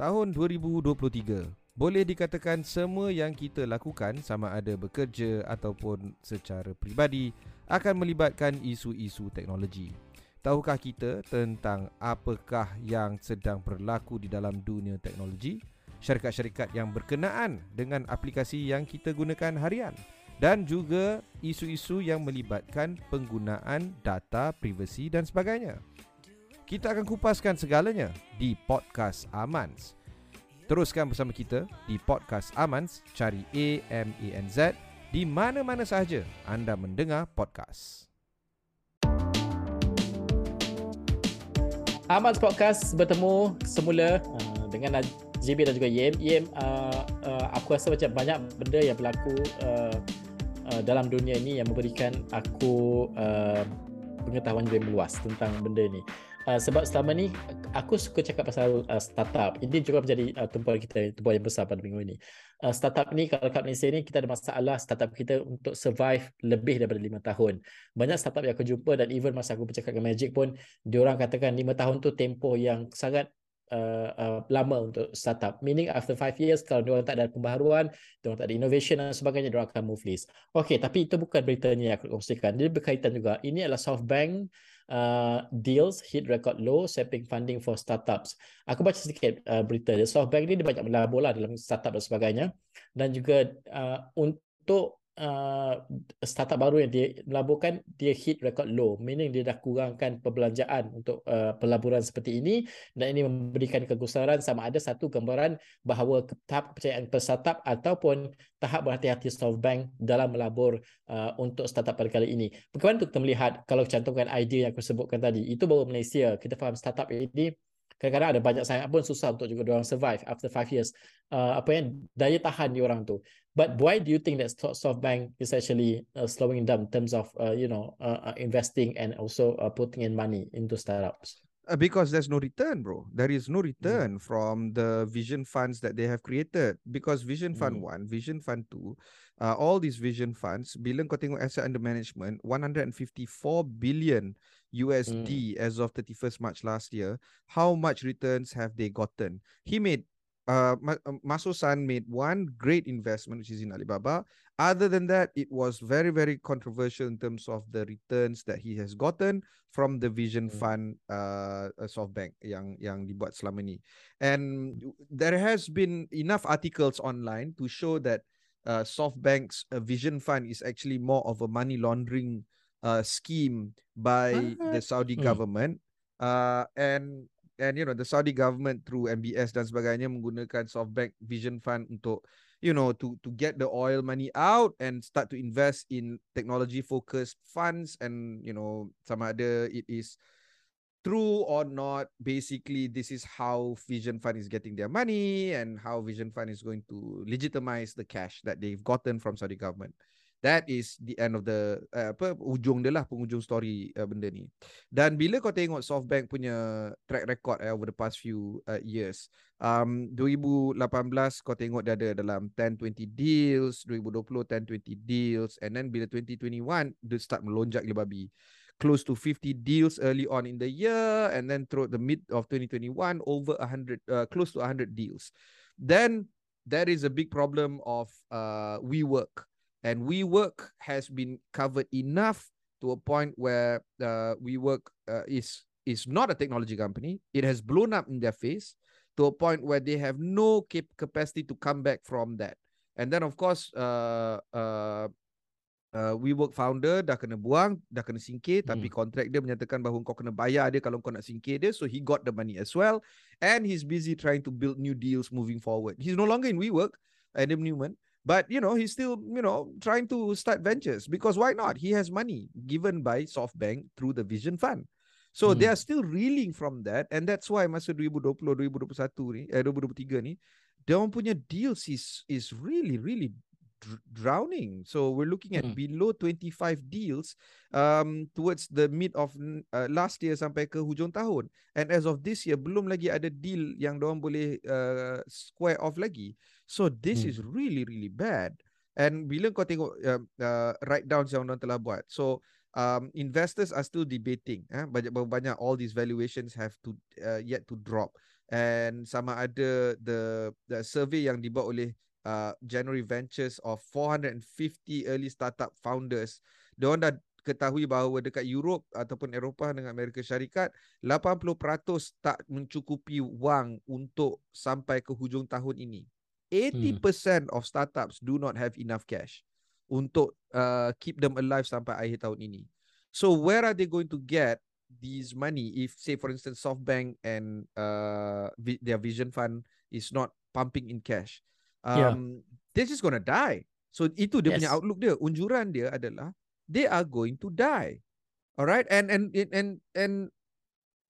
tahun 2023 boleh dikatakan semua yang kita lakukan sama ada bekerja ataupun secara peribadi akan melibatkan isu-isu teknologi. Tahukah kita tentang apakah yang sedang berlaku di dalam dunia teknologi? Syarikat-syarikat yang berkenaan dengan aplikasi yang kita gunakan harian dan juga isu-isu yang melibatkan penggunaan data privasi dan sebagainya. Kita akan kupaskan segalanya di Podcast Amans. Teruskan bersama kita di Podcast Amans, cari A-M-A-N-Z di mana-mana sahaja anda mendengar podcast. Amans Podcast bertemu semula uh, dengan JB dan juga Yem. Yem, uh, uh, aku rasa macam banyak benda yang berlaku dalam dunia ini yang memberikan aku pengetahuan lebih meluas tentang benda ini. Uh, sebab selama ni aku suka cakap pasal uh, startup. Ini juga menjadi uh, tumpuan kita, tumpuan yang besar pada minggu ini. Uh, startup ni kalau kat Malaysia ni kita ada masalah startup kita untuk survive lebih daripada lima tahun. Banyak startup yang aku jumpa dan even masa aku bercakap dengan Magic pun diorang katakan lima tahun tu tempoh yang sangat Uh, uh, lama untuk startup. Meaning after five years kalau diorang tak ada pembaharuan, diorang tak ada innovation dan sebagainya, diorang akan move list. Okay, tapi itu bukan beritanya yang aku kongsikan. Dia berkaitan juga. Ini adalah SoftBank uh, deals hit record low sapping funding for startups. Aku baca sedikit uh, berita. SoftBank ni dia banyak melabur lah dalam startup dan sebagainya. Dan juga uh, untuk uh, startup baru yang dia melaburkan dia hit record low. Meaning dia dah kurangkan perbelanjaan untuk uh, pelaburan seperti ini. Dan ini memberikan kegusaran sama ada satu gambaran bahawa tahap kepercayaan per startup ataupun tahap berhati-hati SoftBank dalam melabur uh, untuk startup pada kali ini. Bagaimana untuk kita melihat kalau cantumkan idea yang aku sebutkan tadi itu baru Malaysia. Kita faham startup ini kadang-kadang ada banyak sangat pun susah untuk juga orang survive after five years. Uh, apa yang daya tahan orang tu. But why do you think that SoftBank is actually uh, slowing down in terms of uh, you know uh, uh, investing and also uh, putting in money into startups? Uh, because there's no return, bro. There is no return mm. from the vision funds that they have created. Because Vision Fund mm. 1, Vision Fund 2, uh, all these vision funds, bila kau tengok asset under management, 154 billion USD mm. as of 31st March last year, how much returns have they gotten? He made uh, uh Maso San made one great investment, which is in Alibaba. Other than that, it was very, very controversial in terms of the returns that he has gotten from the Vision mm. Fund uh, SoftBank yang yang dibuat selama ni. And there has been enough articles online to show that uh, SoftBank's uh, Vision Fund is actually more of a money laundering uh, scheme by uh, the Saudi hmm. government uh, and and you know the Saudi government through MBS dan sebagainya menggunakan SoftBank Vision Fund untuk you know to to get the oil money out and start to invest in technology focused funds and you know sama ada it is true or not basically this is how vision fund is getting their money and how vision fund is going to legitimize the cash that they've gotten from saudi government that is the end of the uh, apa ujung dia lah penghujung story uh, benda ni. Dan bila kau tengok softbank punya track record uh, over the past few uh, years um 2018 kau tengok dia ada dalam 10 20 deals 2020 10 20 deals and then bila 2021 dia start melonjak gila babi. Close to 50 deals early on in the year and then through the mid of 2021 over 100 uh, close to 100 deals. Then there is a big problem of uh WeWork and WeWork has been covered enough to a point where uh, WeWork uh, is is not a technology company. It has blown up in their face to a point where they have no cap- capacity to come back from that. And then of course, uh, uh, uh, WeWork founder dah kena buang, dah kena singkir, hmm. tapi kontrak dia menyatakan bahawa kau kena bayar dia kalau kau nak singkir dia. So he got the money as well. And he's busy trying to build new deals moving forward. He's no longer in WeWork, Adam Newman. But you know, he's still, you know, trying to start ventures because why not? He has money given by SoftBank through the Vision Fund. So hmm. they are still reeling from that and that's why masa 2020 2021 ni eh 2023 ni dia punya deals is is really really drowning. So we're looking at hmm. below 25 deals um towards the mid of uh, last year sampai ke hujung tahun. And as of this year belum lagi ada deal yang dia boleh uh, square off lagi. So this hmm. is really really bad. And bila kau tengok uh, uh, write down yang orang telah buat. So um investors are still debating eh banyak banyak all these valuations have to uh, yet to drop and sama ada the the survey yang dibuat oleh uh, January Ventures of 450 early startup founders diorang dah ketahui bahawa dekat Europe ataupun Eropah dengan Amerika Syarikat 80% tak mencukupi wang untuk sampai ke hujung tahun ini 80% hmm. of startups do not have enough cash untuk uh, keep them alive sampai akhir tahun ini. So where are they going to get these money if say for instance SoftBank and uh vi- their vision fund is not pumping in cash? Um yeah. they're just gonna die. So itu dia yes. punya outlook dia. Unjuran dia adalah they are going to die. All right and and and and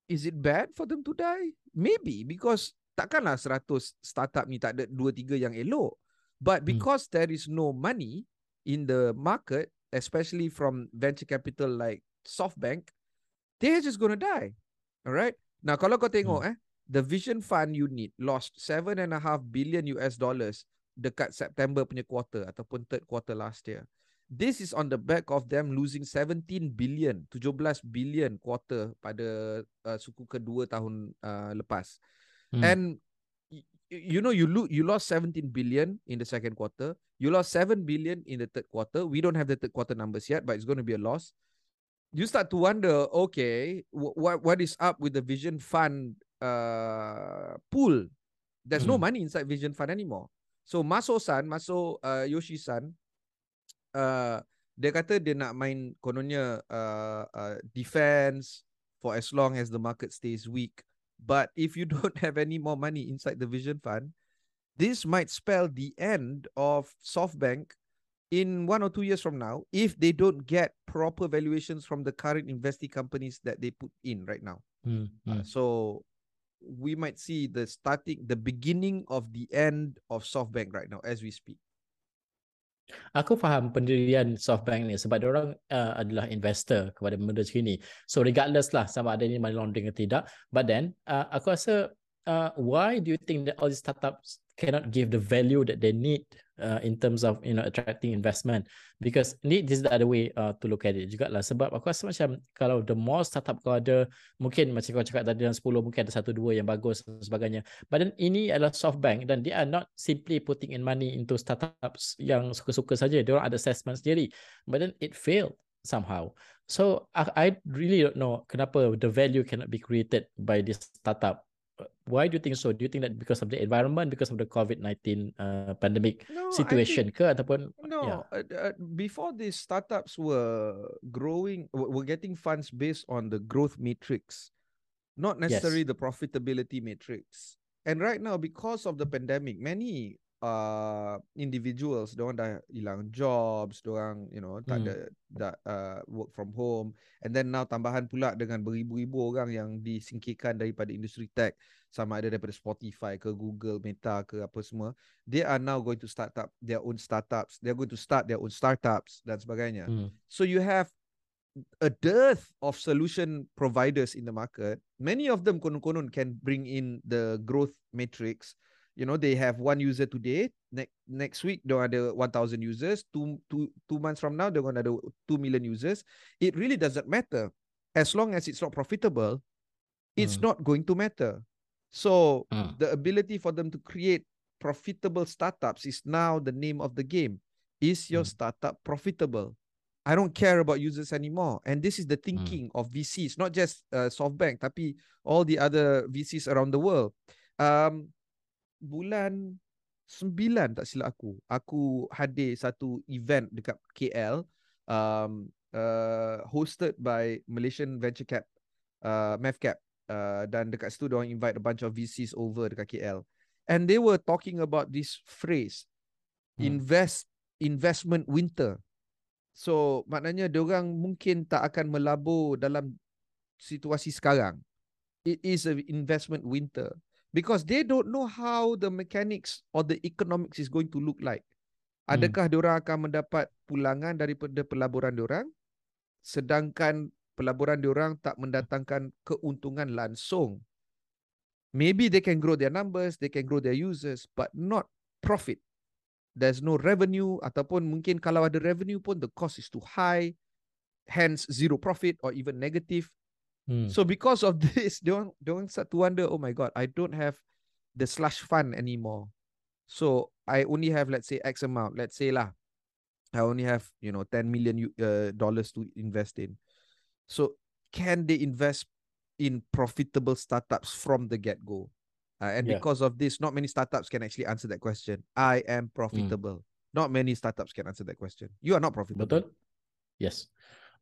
is it bad for them to die? Maybe because takkanlah 100 startup ni tak ada 2 3 yang elok but hmm. because hmm. there is no money in the market especially from venture capital like SoftBank they're just gonna die. Alright? Now kalau kau tengok hmm. eh, the Vision Fund unit lost seven and a half billion US dollars dekat September punya quarter ataupun third quarter last year. This is on the back of them losing 17 billion, 17 billion quarter pada uh, suku kedua tahun uh, lepas. Hmm. And you know you lo- you lost 17 billion in the second quarter. You lost 7 billion in the third quarter. We don't have the third quarter numbers yet, but it's going to be a loss you start to wonder, okay, what what is up with the Vision Fund uh, pool? There's mm. no hmm. money inside Vision Fund anymore. So Maso San, Maso uh, Yoshi San, uh, dia kata dia nak main kononnya uh, uh, defense for as long as the market stays weak. But if you don't have any more money inside the Vision Fund, this might spell the end of SoftBank in one or two years from now if they don't get proper valuations from the current investing companies that they put in right now. Mm, Uh, so we might see the starting, the beginning of the end of SoftBank right now as we speak. Aku faham pendirian SoftBank ni sebab orang uh, adalah investor kepada benda macam ni. So regardless lah sama ada ni money laundering atau tidak. But then uh, aku rasa uh, why do you think that all these startups cannot give the value that they need uh, in terms of you know attracting investment. Because need this is the other way uh, to look at it juga lah sebab aku rasa macam kalau the more startup kau ada mungkin macam kau cakap tadi dalam 10 mungkin ada satu dua yang bagus dan sebagainya. But then ini adalah soft bank dan they are not simply putting in money into startups yang suka-suka saja. Dia orang ada assessment sendiri. But then it failed somehow. So I, I really don't know kenapa the value cannot be created by this startup why do you think so? Do you think that because of the environment, because of the COVID nineteen uh, pandemic no, situation, think, ke ataupun no? Yeah. Uh, uh, before these startups were growing, were getting funds based on the growth matrix, not necessarily yes. the profitability matrix. And right now, because of the pandemic, many uh individuals don't dah hilang jobs orang you know tak hmm. ada uh work from home and then now tambahan pula dengan beribu-ribu orang yang disingkirkan daripada industri tech sama ada daripada Spotify ke Google Meta ke apa semua they are now going to start up their own startups they're going to start their own startups dan sebagainya hmm. so you have a dearth of solution providers in the market many of them konon-konon can bring in the growth matrix you know they have one user today next next week they ada 1000 users two, two, two months from now they're going to ada 2 million users it really doesn't matter as long as it's not profitable it's mm. not going to matter so mm. the ability for them to create profitable startups is now the name of the game is your mm. startup profitable I don't care about users anymore. And this is the hmm. thinking mm. of VCs, not just uh, SoftBank, tapi all the other VCs around the world. Um, bulan 9 tak silap aku. Aku hadir satu event dekat KL um uh, hosted by Malaysian Venture Cap uh, MavCap uh, dan dekat situ dia invite a bunch of VCs over dekat KL and they were talking about this phrase hmm. invest investment winter. So maknanya dia orang mungkin tak akan melabur dalam situasi sekarang. It is a investment winter because they don't know how the mechanics or the economics is going to look like. Hmm. Adakah hmm. diorang akan mendapat pulangan daripada pelaburan diorang sedangkan pelaburan diorang tak mendatangkan keuntungan langsung. Maybe they can grow their numbers, they can grow their users but not profit. There's no revenue ataupun mungkin kalau ada revenue pun the cost is too high hence zero profit or even negative. Hmm. So because of this, don't don't start to wonder, oh my god, I don't have the slush fund anymore. So I only have let's say X amount. Let's say lah, I only have you know 10 million uh, dollars to invest in. So can they invest in profitable startups from the get go? Uh, and yeah. because of this, not many startups can actually answer that question. I am hmm. profitable. Mm. Not many startups can answer that question. You are not profitable. Betul? Yes.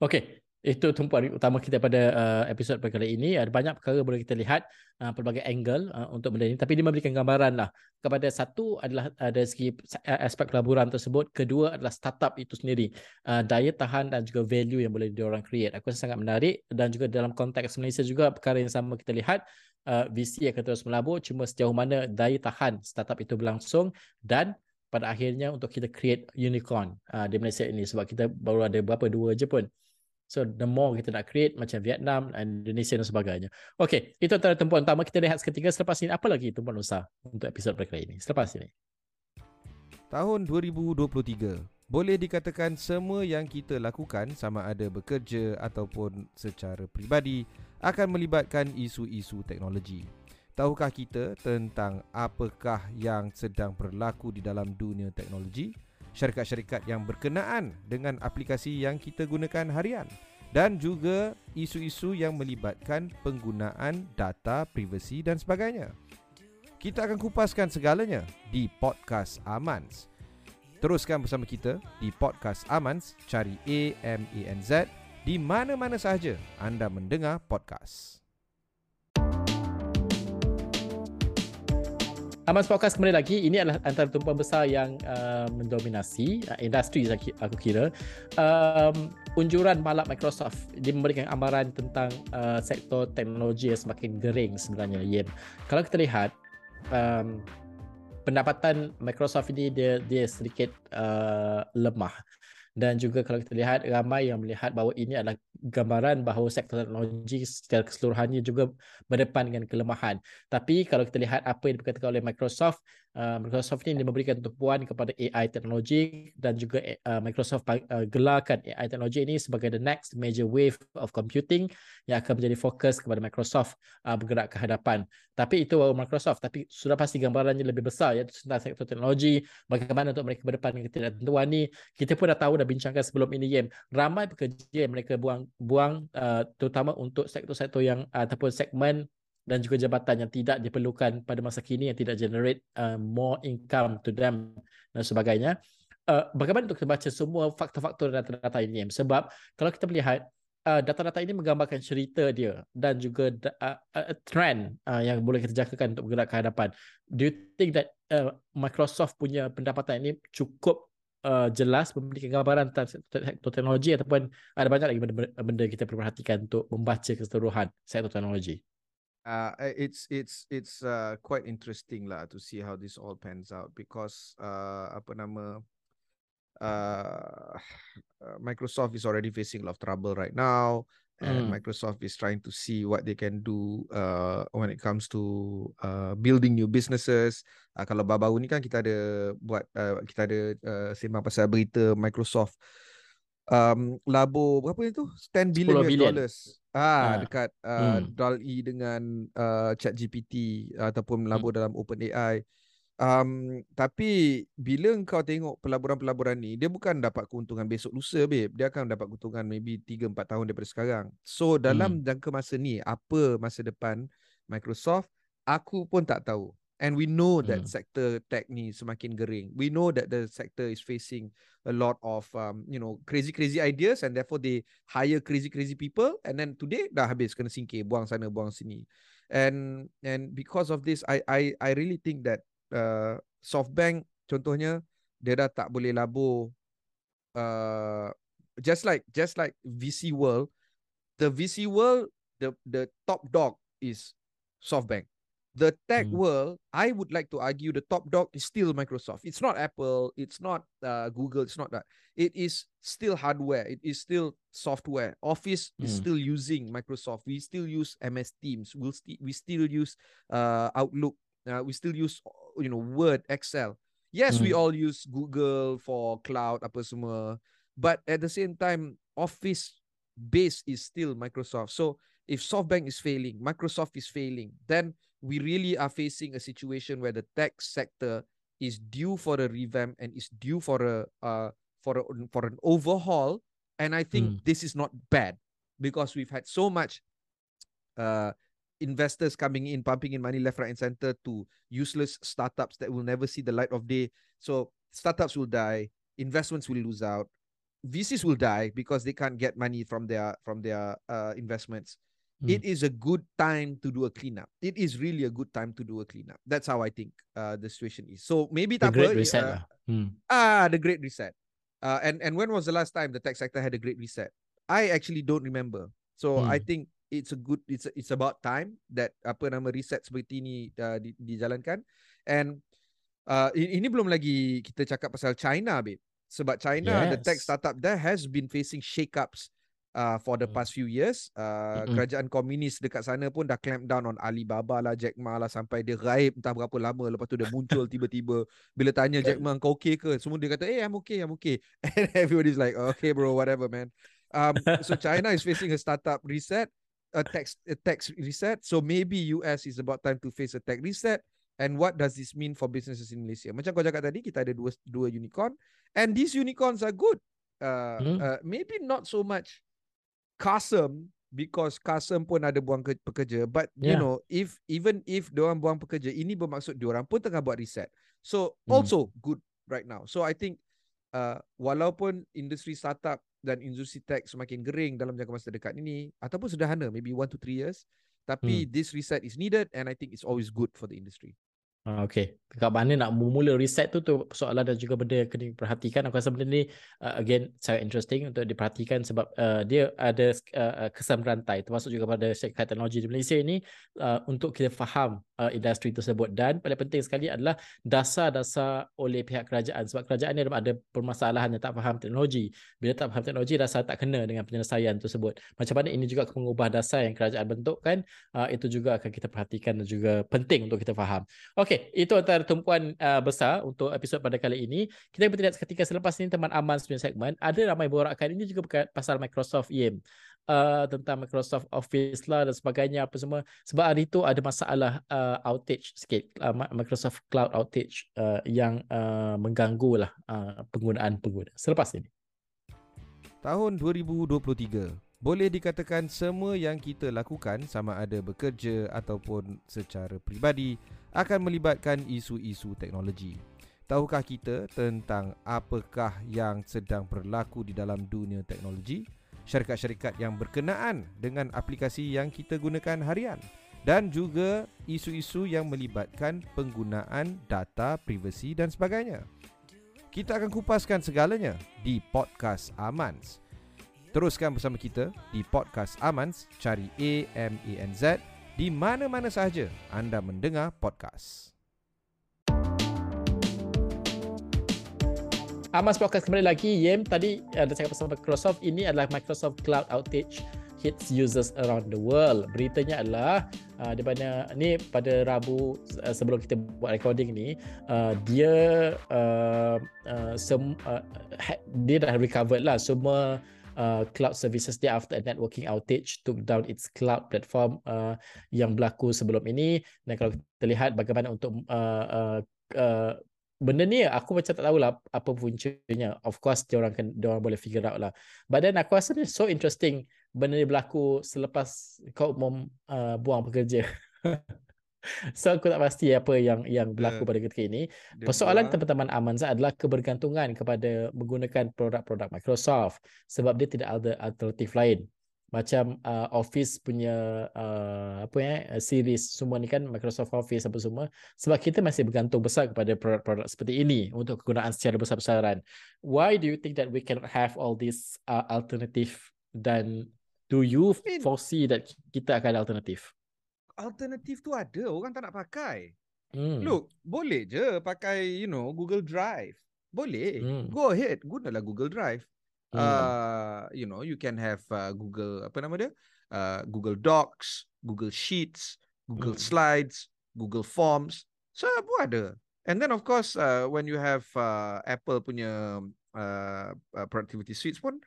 Okay. Itu tumpuan utama kita pada uh, episod kali ini. Ada banyak perkara boleh kita lihat uh, pelbagai angle uh, untuk benda ini. Tapi dia memberikan gambaran lah. Kepada satu adalah uh, dari segi aspek pelaburan tersebut. Kedua adalah startup itu sendiri. Uh, daya tahan dan juga value yang boleh diorang create. Aku rasa sangat menarik. Dan juga dalam konteks Malaysia juga perkara yang sama kita lihat. Uh, VC akan terus melabur. Cuma sejauh mana daya tahan startup itu berlangsung. Dan pada akhirnya untuk kita create unicorn uh, di Malaysia ini. Sebab kita baru ada berapa? Dua je pun So the more kita nak create macam Vietnam, Indonesia dan sebagainya. Okay, itu antara tempuan utama kita lihat seketika selepas ini. Apa lagi tempuan usaha untuk episod pada kali ini? Selepas ini. Tahun 2023. Boleh dikatakan semua yang kita lakukan sama ada bekerja ataupun secara peribadi akan melibatkan isu-isu teknologi. Tahukah kita tentang apakah yang sedang berlaku di dalam dunia teknologi? Syarikat-syarikat yang berkenaan dengan aplikasi yang kita gunakan harian dan juga isu-isu yang melibatkan penggunaan data privasi dan sebagainya. Kita akan kupaskan segalanya di podcast Amans. Teruskan bersama kita di podcast Amans, cari A M A N Z di mana-mana sahaja anda mendengar podcast. Amas Podcast kembali lagi. Ini adalah antara tumpuan besar yang uh, mendominasi uh, industri aku kira. Um, unjuran malap Microsoft dia memberikan amaran tentang uh, sektor teknologi yang semakin gering sebenarnya. Yeah. Kalau kita lihat um, pendapatan Microsoft ini dia dia sedikit uh, lemah dan juga kalau kita lihat ramai yang melihat bahawa ini adalah gambaran bahawa sektor teknologi secara keseluruhannya juga berdepan dengan kelemahan. Tapi kalau kita lihat apa yang dikatakan oleh Microsoft, uh, Microsoft ini memberikan tumpuan kepada AI teknologi dan juga uh, Microsoft uh, gelarkan AI teknologi ini sebagai the next major wave of computing yang akan menjadi fokus kepada Microsoft bergerak ke hadapan. Tapi itu baru Microsoft. Tapi sudah pasti gambarannya lebih besar iaitu tentang sektor teknologi, bagaimana untuk mereka berdepan dengan ketidaktentuan ini. Kita pun dah tahu dah bincangkan sebelum ini, Yem. Ramai pekerja yang mereka buang buang terutama untuk sektor-sektor yang ataupun segmen dan juga jabatan yang tidak diperlukan pada masa kini yang tidak generate uh, more income to them dan sebagainya. Uh, bagaimana untuk kita baca semua faktor-faktor data-data ini? Sebab kalau kita melihat uh, data-data ini menggambarkan cerita dia dan juga uh, uh, trend uh, yang boleh kita jangkakan untuk bergerak ke hadapan. Do you think that uh, Microsoft punya pendapatan ini cukup uh, jelas memberikan gambaran tentang teknologi ataupun ada banyak lagi benda-benda kita perlu perhatikan untuk membaca keseluruhan sektor teknologi. Uh, it's it's it's uh, quite interesting lah to see how this all pans out because uh, apa nama uh, Microsoft is already facing a lot of trouble right now and mm. Microsoft is trying to see what they can do uh, when it comes to uh, building new businesses. Uh, kalau baru-baru ni kan kita ada buat uh, kita ada uh, sembang pasal berita Microsoft um, labo berapa itu 10 billion, billion. dollars ah ha. dekat uh, hmm. DALL-E dengan uh, ChatGPT ataupun labo hmm. dalam OpenAI. Um, tapi bila kau tengok pelaburan-pelaburan ni, dia bukan dapat keuntungan besok lusa, babe. Dia akan dapat keuntungan maybe 3-4 tahun daripada sekarang. So, dalam hmm. jangka masa ni, apa masa depan Microsoft, aku pun tak tahu. And we know that hmm. sector tech ni semakin gering. We know that the sector is facing a lot of, um, you know, crazy-crazy ideas and therefore they hire crazy-crazy people. And then today, dah habis kena singkir, buang sana, buang sini. And and because of this, I I I really think that uh, SoftBank contohnya dia dah tak boleh labur uh, just like just like VC world the VC world the the top dog is SoftBank the tech hmm. world I would like to argue the top dog is still Microsoft it's not Apple it's not uh, Google it's not that it is still hardware it is still software Office hmm. is still using Microsoft we still use MS Teams we'll st- we still use uh, Outlook uh, we still use you know Word, Excel. Yes, mm. we all use Google for cloud apa semua, but at the same time, Office base is still Microsoft. So if SoftBank is failing, Microsoft is failing, then we really are facing a situation where the tech sector is due for a revamp and is due for a uh, for a, for an overhaul. And I think mm. this is not bad because we've had so much uh, investors coming in, pumping in money left, right, and center to useless startups that will never see the light of day. So startups will die, investments will lose out, VCs will die because they can't get money from their from their uh, investments. Mm. It is a good time to do a cleanup. It is really a good time to do a cleanup. That's how I think uh, the situation is. So maybe the great apa, reset. Uh, hmm. Ah, the great reset. Uh, and and when was the last time the tech sector had a great reset? I actually don't remember. So hmm. I think it's a good it's it's about time that apa nama reset seperti ini uh, di, dijalankan. And uh, ini belum lagi kita cakap pasal China, babe. Sebab China, yes. the tech startup there has been facing shake-ups uh, for the hmm. past few years. Uh, mm-hmm. Kerajaan komunis dekat sana pun dah clamp down on Alibaba lah, Jack Ma lah sampai dia raib entah berapa lama. Lepas tu dia muncul tiba-tiba. Bila tanya Jack Ma, kau okay ke? Semua dia kata, eh, hey, I'm okay, I'm okay. And everybody's like, okay bro, whatever man. Um, so China is facing a startup reset, a tax, a tax reset. So maybe US is about time to face a tech reset. And what does this mean for businesses in Malaysia? Macam kau cakap tadi, kita ada dua dua unicorn. And these unicorns are good. Uh, hmm. uh, maybe not so much custom because custom pun ada buang ke- pekerja but yeah. you know if even if diorang buang pekerja ini bermaksud diorang pun tengah buat reset so mm. also good right now so i think uh, walaupun industri startup dan industri tech semakin gering dalam jangka masa dekat ini ataupun sederhana maybe 1 to 3 years tapi mm. this reset is needed and i think it's always good for the industry Ah, okay. Kat mana nak mula reset tu tu soalan dan juga benda yang kena diperhatikan. Aku rasa benda ni uh, again sangat interesting untuk diperhatikan sebab uh, dia ada uh, kesan berantai termasuk juga pada syarikat teknologi di Malaysia ini uh, untuk kita faham uh, industri tersebut dan paling penting sekali adalah dasar-dasar oleh pihak kerajaan sebab kerajaan ni ada permasalahan yang tak faham teknologi. Bila tak faham teknologi rasa tak kena dengan penyelesaian tersebut. Macam mana ini juga akan mengubah dasar yang kerajaan bentukkan uh, itu juga akan kita perhatikan dan juga penting untuk kita faham. Okay. Okey, itu antara tumpuan uh, besar untuk episod pada kali ini. Kita bertindak seketika selepas ini teman Aman punya segmen. Ada ramai borakan ini juga pasal Microsoft IM. Uh, tentang Microsoft Office lah dan sebagainya apa semua. Sebab hari itu ada masalah uh, outage sikit. Uh, Microsoft Cloud outage uh, yang uh, mengganggu lah uh, penggunaan pengguna. Selepas ini. Tahun 2023 boleh dikatakan semua yang kita lakukan sama ada bekerja ataupun secara peribadi akan melibatkan isu-isu teknologi. Tahukah kita tentang apakah yang sedang berlaku di dalam dunia teknologi? Syarikat-syarikat yang berkenaan dengan aplikasi yang kita gunakan harian dan juga isu-isu yang melibatkan penggunaan data privasi dan sebagainya. Kita akan kupaskan segalanya di podcast Amans. Teruskan bersama kita di podcast Amans, cari A M A N Z di mana-mana sahaja anda mendengar podcast. Amans podcast kembali lagi. Yem tadi ada cakap pasal Microsoft. Ini adalah Microsoft Cloud outage hits users around the world. Beritanya adalah uh, di mana ni pada Rabu uh, sebelum kita buat recording ni uh, dia uh, uh, sem, uh, dia dah recovered lah semua uh, cloud services dia after a networking outage took down its cloud platform uh, yang berlaku sebelum ini. Dan kalau kita lihat bagaimana untuk uh, uh, uh, benda ni aku macam tak tahulah apa puncanya. Of course dia orang dia orang boleh figure out lah. But then aku rasa ni so interesting benda ni berlaku selepas kau umum uh, buang pekerja So aku tak pasti apa yang yang berlaku pada ketika ini. Persoalan teman-teman Aman adalah kebergantungan kepada menggunakan produk-produk Microsoft sebab dia tidak ada alternatif lain. Macam uh, Office punya uh, apa ya series semua ni kan Microsoft Office apa semua sebab kita masih bergantung besar kepada produk-produk seperti ini untuk kegunaan secara besar-besaran. Why do you think that we cannot have all this uh, alternative dan do you foresee that kita akan ada alternatif? Alternatif tu ada orang tak nak pakai hmm. look boleh je pakai you know Google Drive boleh hmm. go ahead gunalah Google Drive hmm. uh, you know you can have uh, Google apa nama dia uh, Google Docs Google Sheets Google hmm. Slides Google Forms semua ada and then of course uh, when you have uh, Apple punya uh, uh, productivity suites pun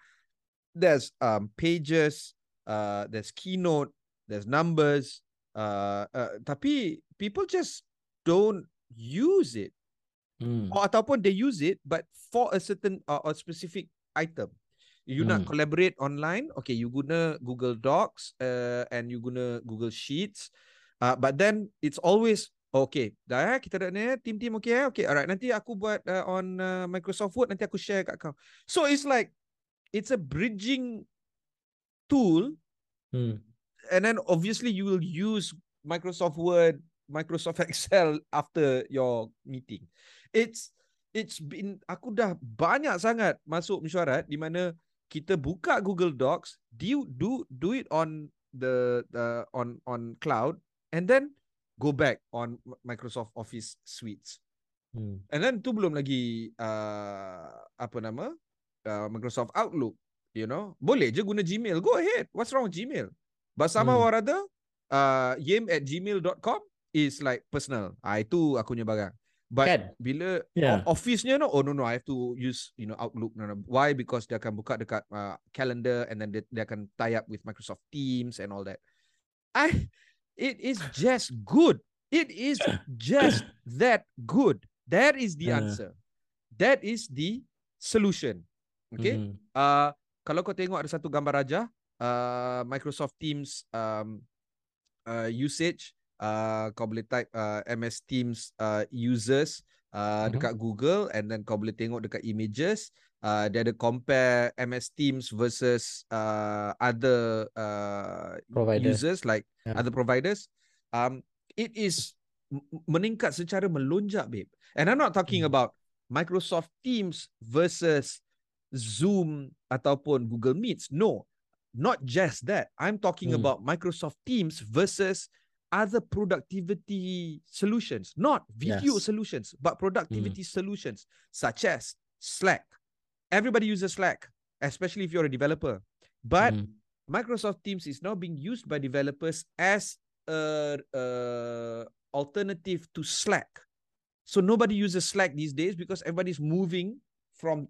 there's um, pages uh, there's keynote there's numbers. Uh, uh, tapi people just don't use it. Hmm. Or ataupun they use it but for a certain uh, or specific item. You nak Hmm. collaborate online, okay, you guna Google Docs uh, and you guna Google Sheets. Uh, but then it's always okay, dah eh, kita dah ni eh, team-team okay eh? Okay, alright, nanti aku buat uh, on uh, Microsoft Word, nanti aku share kat kau. So it's like it's a bridging tool Hmm. And then obviously you will use Microsoft Word, Microsoft Excel after your meeting. It's it's been aku dah banyak sangat masuk mesyuarat di mana kita buka Google Docs, do do do it on the the on on cloud and then go back on Microsoft Office suites. Hmm. And then tu belum lagi uh, apa nama? Uh, Microsoft Outlook, you know. Boleh je guna Gmail. Go ahead. What's wrong with Gmail? But somehow Hmm. or other, uh, yim at gmail.com is like personal. Ah itu aku punya barang. But Kan? bila Yeah. office-nya no, oh no no, I have to use you know Outlook. No, no. Why? Because dia akan buka dekat uh, calendar and then dia, dia akan tie up with Microsoft Teams and all that. I it is just good. It is just that good. That is the answer. That is the solution. Okay? Hmm. Uh, kalau kau tengok ada satu gambar raja, uh, Microsoft Teams um, uh, usage, uh, kau boleh type uh, MS Teams uh, users uh, Mhm. dekat Google and then kau boleh tengok dekat images. Uh, dia ada compare MS Teams versus uh, other uh, Provider. users like Yeah. other providers. Um, it is meningkat secara melonjak, babe. And I'm not talking Hmm. about Microsoft Teams versus Zoom ataupun Google Meets. No, not just that. I'm talking Hmm. about Microsoft Teams versus other productivity solutions, not video Yes. solutions, but productivity solutions such as Slack. Everybody uses Slack, especially if you're a developer. But Hmm. Microsoft Teams is now being used by developers as a, a alternative to Slack. So nobody uses Slack these days because everybody's moving from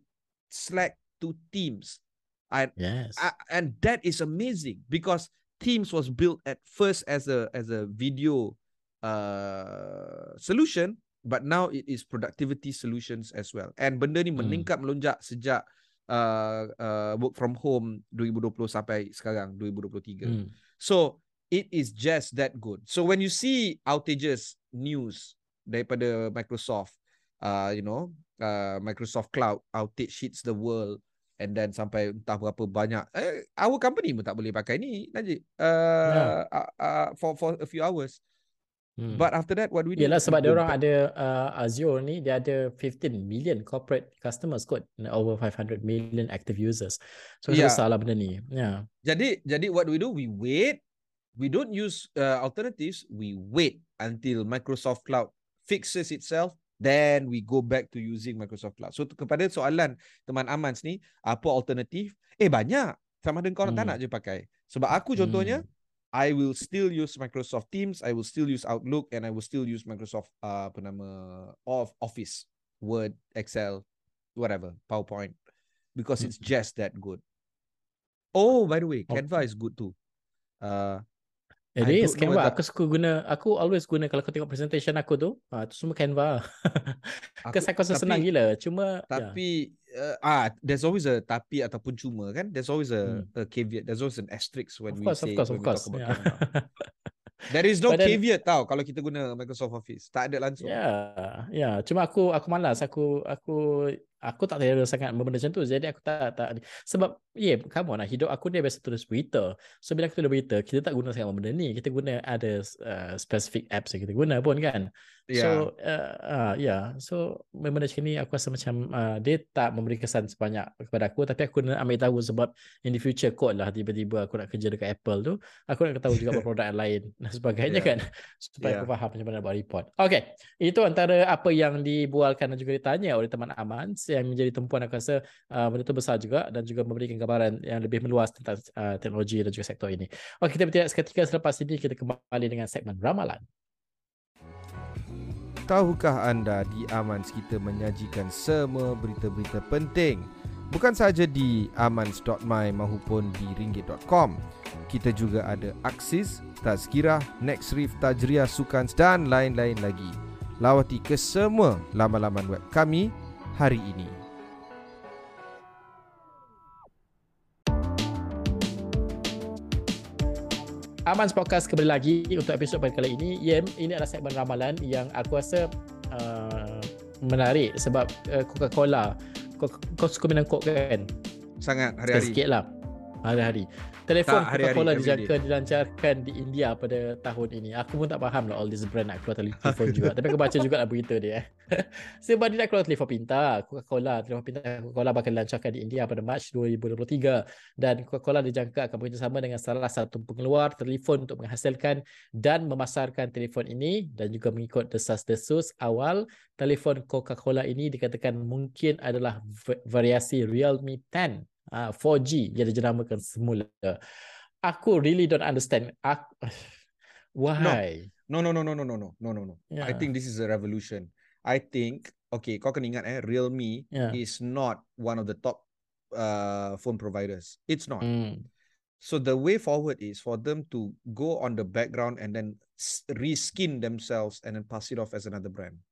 Slack to Teams. And Yes. a- and that is amazing because Teams was built at first as a as a video uh, solution, but now it is productivity solutions as well. And benda ni Hmm. meningkat melonjak sejak uh, uh, work from home 2020 sampai sekarang 2023. Hmm. So it is just that good. So when you see outages news daripada Microsoft, uh, you know, uh, Microsoft Cloud outage hits the world and then sampai entah berapa banyak. Eh, our company pun tak boleh pakai ni, Najib. Uh, uh, uh, for for a few hours. Hmm. But after that, what do we do? Yelah We sebab dia orang ada uh, Azure ni dia ada 15 million corporate customers kot over 500 million active users. So Yeah. yeah. besar lah benda ni. Yeah. Jadi jadi what do we do? We wait. We don't use uh, alternatives. We wait until Microsoft Cloud fixes itself. Then we go back to using Microsoft Cloud. So kepada soalan teman Amans ni, apa alternatif? Eh banyak. Sama ada kau tak Hmm. nak je pakai. Sebab aku contohnya, I will still use Microsoft Teams, I will still use Outlook, and I will still use Microsoft uh, apa nama of Office, Word, Excel, whatever, PowerPoint, because it's just that good. Oh, by the way. Canva is good too. Uh, It I is Canva. Aku suka guna, aku always guna kalau kau tengok presentation aku tu, ah, tu semua Canva. Because aku rasa senang tapi- gila. Cuma, ya. Tapi uh, ah, there's always a tapi ataupun cuma kan? There's always a, Hmm. a caveat. There's always an asterisk when of we course, say of course, when of we course. talk about Yeah. There is no But then- caveat tau kalau kita guna Microsoft Office. Tak ada langsung. Ya, ya. Cuma aku aku malas. Aku aku aku tak terlalu sangat benda macam tu. Jadi aku tak tak sebab ya, yeah, come on lah. Hidup aku dia biasa tulis berita. So bila aku tulis berita, kita tak guna sangat benda ni. Kita guna ada uh, specific apps yang kita guna pun kan. Yeah. So uh, uh, ya, yeah. so benda macam ni aku rasa macam uh, dia tak memberi kesan sebanyak kepada aku tapi aku nak ambil tahu sebab in the future kot lah tiba-tiba aku nak kerja dekat Apple tu, aku nak tahu juga produk yang lain dan sebagainya Yeah. kan supaya Yeah. aku faham macam mana nak buat report. Okay, itu antara apa yang dibualkan dan juga ditanya oleh teman Aman yang menjadi tumpuan aku rasa uh, benda tu besar juga dan juga memberikan gambaran yang lebih meluas tentang uh, teknologi dan juga sektor ini. Okay, kita bertindak seketika selepas ini kita kembali dengan segmen ramalan. Tahukah anda di Amans kita menyajikan semua berita-berita penting Bukan sahaja di amans.my mahupun di ringgit.com Kita juga ada Axis, Tazkirah, Next Reef, Tajriah, Sukans dan lain-lain lagi. Lawati ke semua laman-laman web kami hari ini. Aman Podcast kembali lagi untuk episod pada kali ini. Yem, ini adalah segmen ramalan yang aku rasa uh, menarik sebab uh, Coca-Cola. Kau, kau suka minum Coke kan? Sangat hari-hari. Sikit lah. Hari-hari. Telefon Coca-Cola dijangka dilancarkan di India pada tahun ini. Aku pun tak faham lah all this brand nak keluar telefon juga. Tapi aku baca juga lah berita dia. Sebab dia nak keluar telefon pintar. Coca-Cola, telefon pintar Coca-Cola bakal dilancarkan di India pada Mac 2023. Dan Coca-Cola dijangka akan bekerjasama dengan salah satu pengeluar telefon untuk menghasilkan dan memasarkan telefon ini. Dan juga mengikut desas-desus awal, telefon Coca-Cola ini dikatakan mungkin adalah variasi Realme 10 uh, 4G yang dijenamakan semula. Aku really don't understand. Aku, why? No. no, no, no, no, no, no, no, no, no. Yeah. I think this is a revolution. I think, okay, kau kena ingat eh, Realme yeah. is not one of the top uh, phone providers. It's not. Mm. So the way forward is for them to go on the background and then reskin themselves and then pass it off as another brand.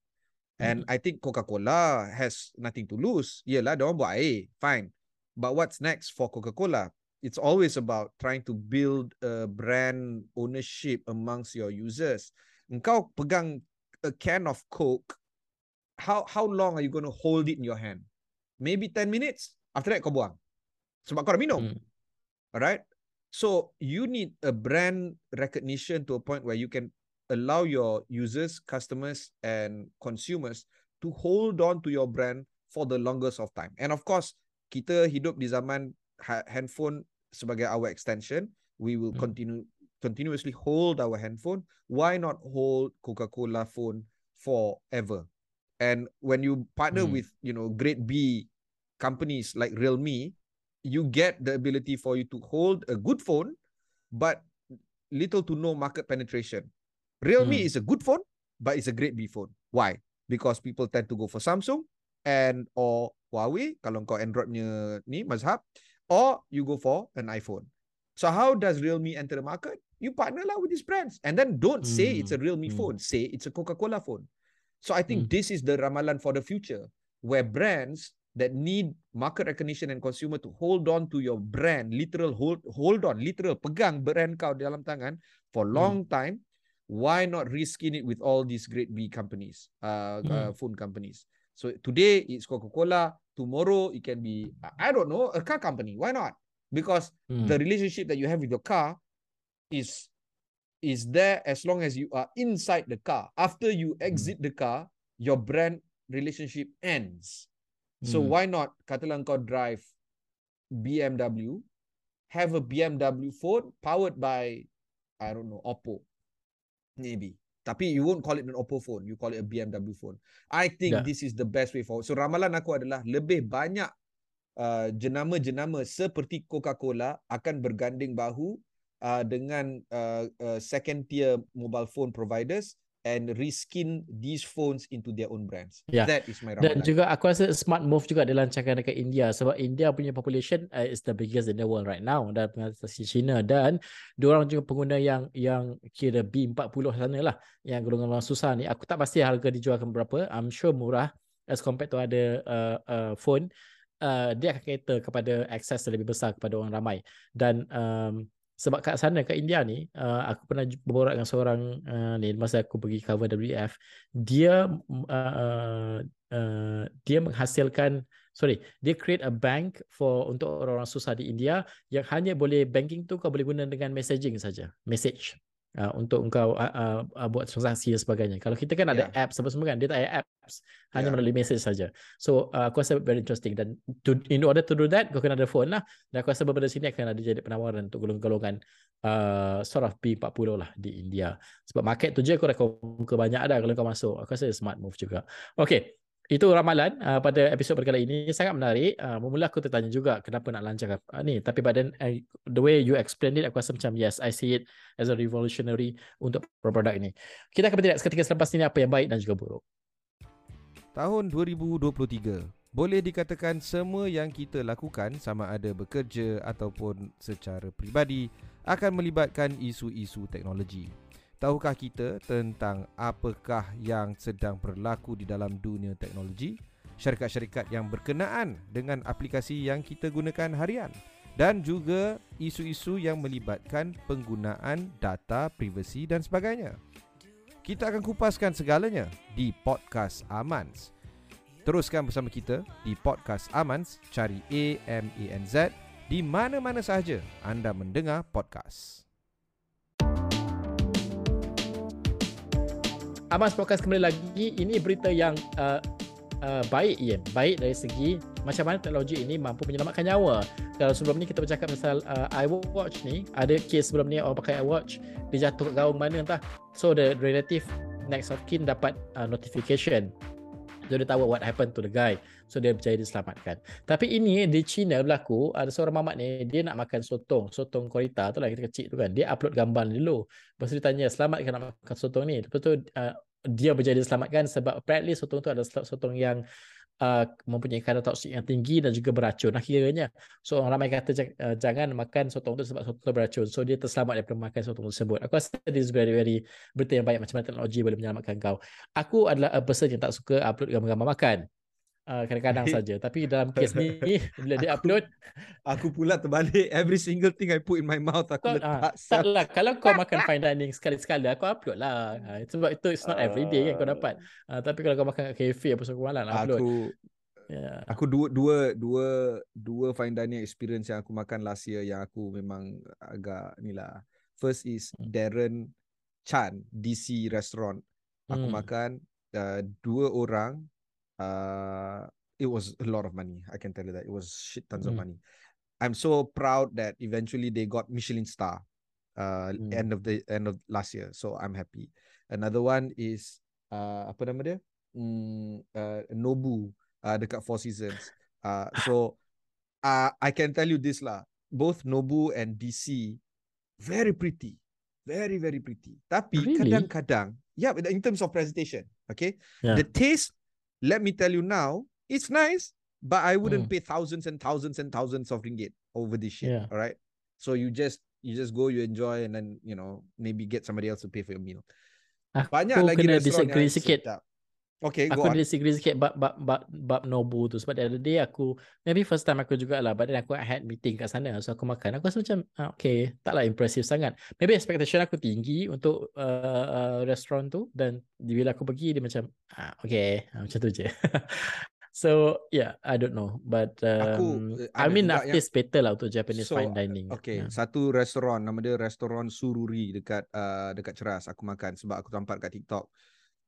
And mm. I think Coca-Cola has nothing to lose. Yelah, dia orang buat air. Fine. But what's next for Coca-Cola? It's always about trying to build a brand ownership amongst your users. Engkau pegang a can of Coke, how how long are you going to hold it in your hand? Maybe 10 minutes. After that kau buang. Sebab kau dah minum. Hmm. Alright? So you need a brand recognition to a point where you can allow your users, customers and consumers to hold on to your brand for the longest of time. And of course, kita hidup di zaman ha- handphone sebagai our extension we will hmm. continue continuously hold our handphone why not hold coca-cola phone forever and when you partner hmm. with you know great b companies like realme you get the ability for you to hold a good phone but little to no market penetration realme hmm. is a good phone but it's a great b phone why because people tend to go for samsung and or Huawei kalau kau Androidnya ni mazhab or you go for an iPhone. So how does Realme enter the market? You partner lah with these brands and then don't mm. say it's a Realme mm. phone, say it's a Coca-Cola phone. So I think mm. this is the ramalan for the future where brands that need market recognition and consumer to hold on to your brand, literal hold hold on, literal pegang brand kau dalam tangan for hmm. long time. Why not reskin it with all these great B companies, uh, uh, phone companies? So today it's Coca-Cola, tomorrow it can be I don't know a car company. Why not? Because hmm. the relationship that you have with your car is is there as long as you are inside the car. After you hmm. exit hmm. the car, your brand relationship ends. So hmm. why not katalah kau drive BMW, have a BMW phone powered by I don't know Oppo, maybe. Tapi you won't call it an Oppo phone. You call it a BMW phone. I think yeah. this is the best way forward. So ramalan aku adalah lebih banyak uh, jenama-jenama seperti Coca-Cola akan berganding bahu uh, dengan uh, uh, second tier mobile phone providers and reskin these phones into their own brands. Yeah. That is my ramalan. Dan juga aku rasa smart move juga dilancarkan dekat India sebab India punya population uh, is the biggest in the world right now dan mengatasi China dan diorang juga pengguna yang yang kira B40 sana lah yang golongan susah ni. Aku tak pasti harga dijualkan berapa. I'm sure murah as compared to ada uh, uh, phone. Uh, dia akan cater kepada akses lebih besar kepada orang ramai dan um, sebab kat sana kat India ni uh, aku pernah berborak dengan seorang uh, ni masa aku pergi cover WF dia uh, uh, dia menghasilkan sorry dia create a bank for untuk orang-orang susah di India yang hanya boleh banking tu kau boleh guna dengan messaging saja message uh, untuk engkau uh, uh, uh, buat transaksi dan sebagainya. Kalau kita kan ada yeah. apps apa semua kan, dia tak ada apps, hanya yeah. melalui message saja. So uh, aku rasa very interesting dan to, in order to do that, kau kena ada phone lah. Dan aku rasa beberapa sini akan ada jadi penawaran untuk golongan-golongan uh, sort of P40 lah di India. Sebab market tu je kau dah kau banyak ada kalau kau masuk. Aku rasa smart move juga. Okay, itu ramalan uh, pada episod kali ini sangat menarik. Uh, mula aku tertanya juga kenapa nak lancarkan uh, ni. Tapi badan uh, the way you explain it, aku rasa macam yes, I see it as a revolutionary untuk produk ini. Kita akan bertindak seketika selepas ini apa yang baik dan juga buruk. Tahun 2023 boleh dikatakan semua yang kita lakukan sama ada bekerja ataupun secara peribadi akan melibatkan isu-isu teknologi. Tahukah kita tentang apakah yang sedang berlaku di dalam dunia teknologi? Syarikat-syarikat yang berkenaan dengan aplikasi yang kita gunakan harian dan juga isu-isu yang melibatkan penggunaan data privasi dan sebagainya. Kita akan kupaskan segalanya di podcast Amans. Teruskan bersama kita di podcast Amans, cari A M A N Z di mana-mana sahaja anda mendengar podcast. Amas Podcast kembali lagi. Ini berita yang uh, uh, baik ya. Baik dari segi macam mana teknologi ini mampu menyelamatkan nyawa. Kalau sebelum ni kita bercakap pasal uh, iWatch ni, ada kes sebelum ni orang pakai iWatch, dia jatuh kat gaung mana entah. So the relative next of kin dapat uh, notification. So dia tahu what happened to the guy. So dia berjaya diselamatkan. Tapi ini di China berlaku, ada seorang mamat ni, dia nak makan sotong. Sotong korita tu lah kita kecil tu kan. Dia upload gambar dulu. Lepas tu dia tanya, selamat kan nak makan sotong ni? Lepas tu uh, dia berjaya diselamatkan sebab apparently sotong tu adalah sotong yang uh, mempunyai kadar toksik yang tinggi dan juga beracun akhirnya. So orang ramai kata uh, jangan makan sotong tu sebab sotong tu beracun. So dia terselamat daripada makan sotong tersebut. Aku rasa this is very very berita yang baik macam mana teknologi boleh menyelamatkan kau. Aku adalah a person yang tak suka upload gambar-gambar makan. Uh, kadang-kadang saja. Tapi dalam kes ni bila dia upload aku pula terbalik. Every single thing I put in my mouth aku tak, letak uh, tak lah. kalau kau makan fine dining sekali-sekala aku upload lah. Uh, sebab itu it's not every day uh, kan kau dapat. Uh, tapi kalau kau makan kat cafe apa semua malam upload. aku yeah. aku dua dua dua dua fine dining experience yang aku makan last year yang aku memang agak ni lah. First is hmm. Darren Chan DC restaurant. Aku hmm. makan uh, dua orang uh, it was a lot of money. I can tell you that it was shit tons mm. of money. I'm so proud that eventually they got Michelin star uh mm. end of the end of last year. So I'm happy. Another one is uh apa nama dia? Mm, uh, Nobu uh, dekat Four Seasons. Uh, so uh, I can tell you this lah. Both Nobu and DC very pretty. Very very pretty. Tapi really? kadang-kadang yeah in terms of presentation, okay? Yeah. The taste let me tell you now, it's nice, but I wouldn't mm. pay thousands and thousands and thousands of ringgit over this shit. Yeah. All right. So you just you just go, you enjoy, and then you know maybe get somebody else to pay for your meal. Banyak aku lagi kena disagree sikit. Sedap. Okay, aku disagree sikit bab, bab, bab, bab Nobu tu. Sebab the other day aku maybe first time aku jugalah but then aku had meeting kat sana. So aku makan. Aku rasa macam uh, okay taklah impressive sangat. Maybe expectation aku tinggi untuk uh, uh, restaurant tu. Dan bila aku pergi dia macam uh, okay uh, macam tu je. So yeah I don't know. But um, aku, I mean after yang... better lah untuk Japanese so, fine dining. okay yeah. satu restoran nama dia restoran Sururi dekat uh, dekat Ceras aku makan sebab aku tampak kat TikTok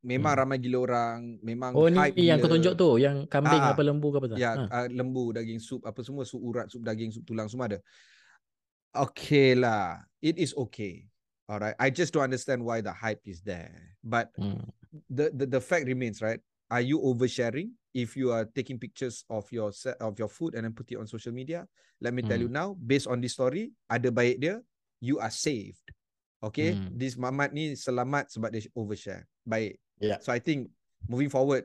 memang hmm. ramai gila orang memang oh ni yang kau tunjuk tu yang kambing ah, apa lembu ke apa tu? Ya ha. uh, lembu daging sup apa semua sup urat sup daging sup tulang semua ada. Okay lah it is okay. Alright i just don't understand why the hype is there. But hmm. the, the the fact remains right? Are you oversharing? If you are taking pictures of your set of your food and then put it on social media let me hmm. tell you now based on this story ada baik dia you are saved. Okay? Hmm. this mamat ni selamat sebab dia overshare baik Yeah. So I think moving forward,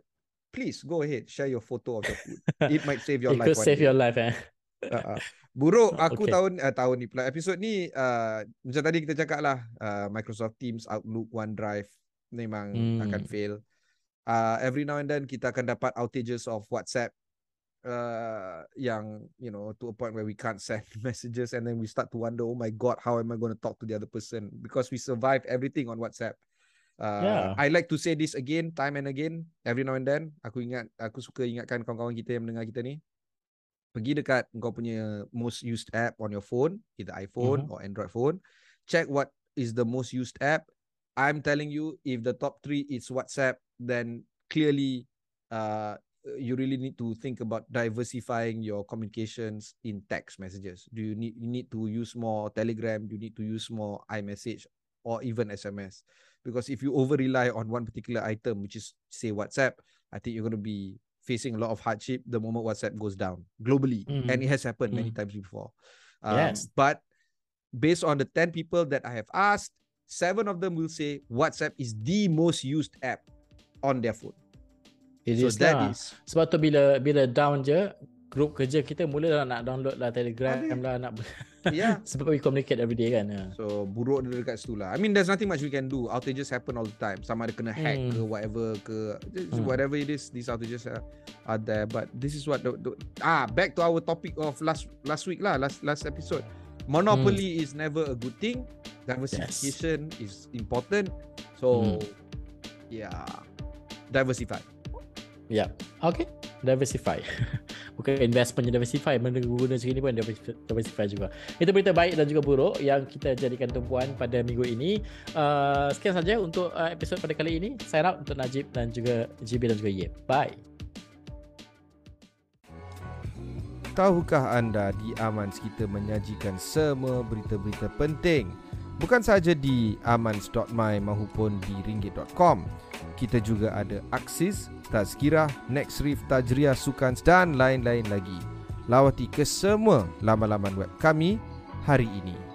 please go ahead share your photo of your food. It might save your It life. It could save day. your life eh. Uh-uh. Buruk aku okay. tahun uh, tahun ni pula episod ni uh, macam tadi kita cakap lah uh, Microsoft Teams, Outlook, OneDrive memang hmm. akan fail. Uh, every now and then kita akan dapat outages of WhatsApp uh, yang you know to a point where we can't send messages and then we start to wonder oh my god how am I going to talk to the other person because we survived everything on WhatsApp. Uh, yeah. I like to say this again, time and again, every now and then. Aku ingat, aku suka ingatkan kawan-kawan kita yang mendengar kita ni. Pergi dekat kau punya most used app on your phone, either iPhone mm-hmm. or Android phone. Check what is the most used app. I'm telling you, if the top three is WhatsApp, then clearly, uh, you really need to think about diversifying your communications in text messages. Do you need you need to use more Telegram? Do you need to use more iMessage or even SMS? Because if you over rely on one particular item which is say whatsapp i think you're going to be facing a lot of hardship the moment whatsapp goes down globally mm. and it has happened mm. many times before um, yes but based on the 10 people that i have asked seven of them will say whatsapp is the most used app on their phone it so is that lah. is sebab tu bila bila down je grup kerja kita mula dah nak download lah Telegram Ada. lah nak yeah. sebab we communicate every day kan. Yeah. So buruk dia dekat situ lah. I mean there's nothing much we can do. Outages happen all the time. Sama ada kena hack hmm. ke whatever ke hmm. whatever it is these outages are, are there but this is what the, the, ah back to our topic of last last week lah last last episode. Monopoly hmm. is never a good thing. Diversification yes. is important. So hmm. yeah. Diversify. Yeah. Okay. Diversify. bukan investment yang diversify mana guna segini pun diversify juga. Itu berita baik dan juga buruk yang kita jadikan tumpuan pada minggu ini. Uh, sekian saja untuk uh, episod pada kali ini. Sign out untuk Najib dan juga GB dan juga Yip bye. Tahukah anda di Amans kita menyajikan semua berita-berita penting? Bukan sahaja di amans.my maupun di ringgit.com kita juga ada Aksis, Tazkirah, Nextrif, Tajriah, Sukans dan lain-lain lagi. Lawati ke semua laman-laman web kami hari ini.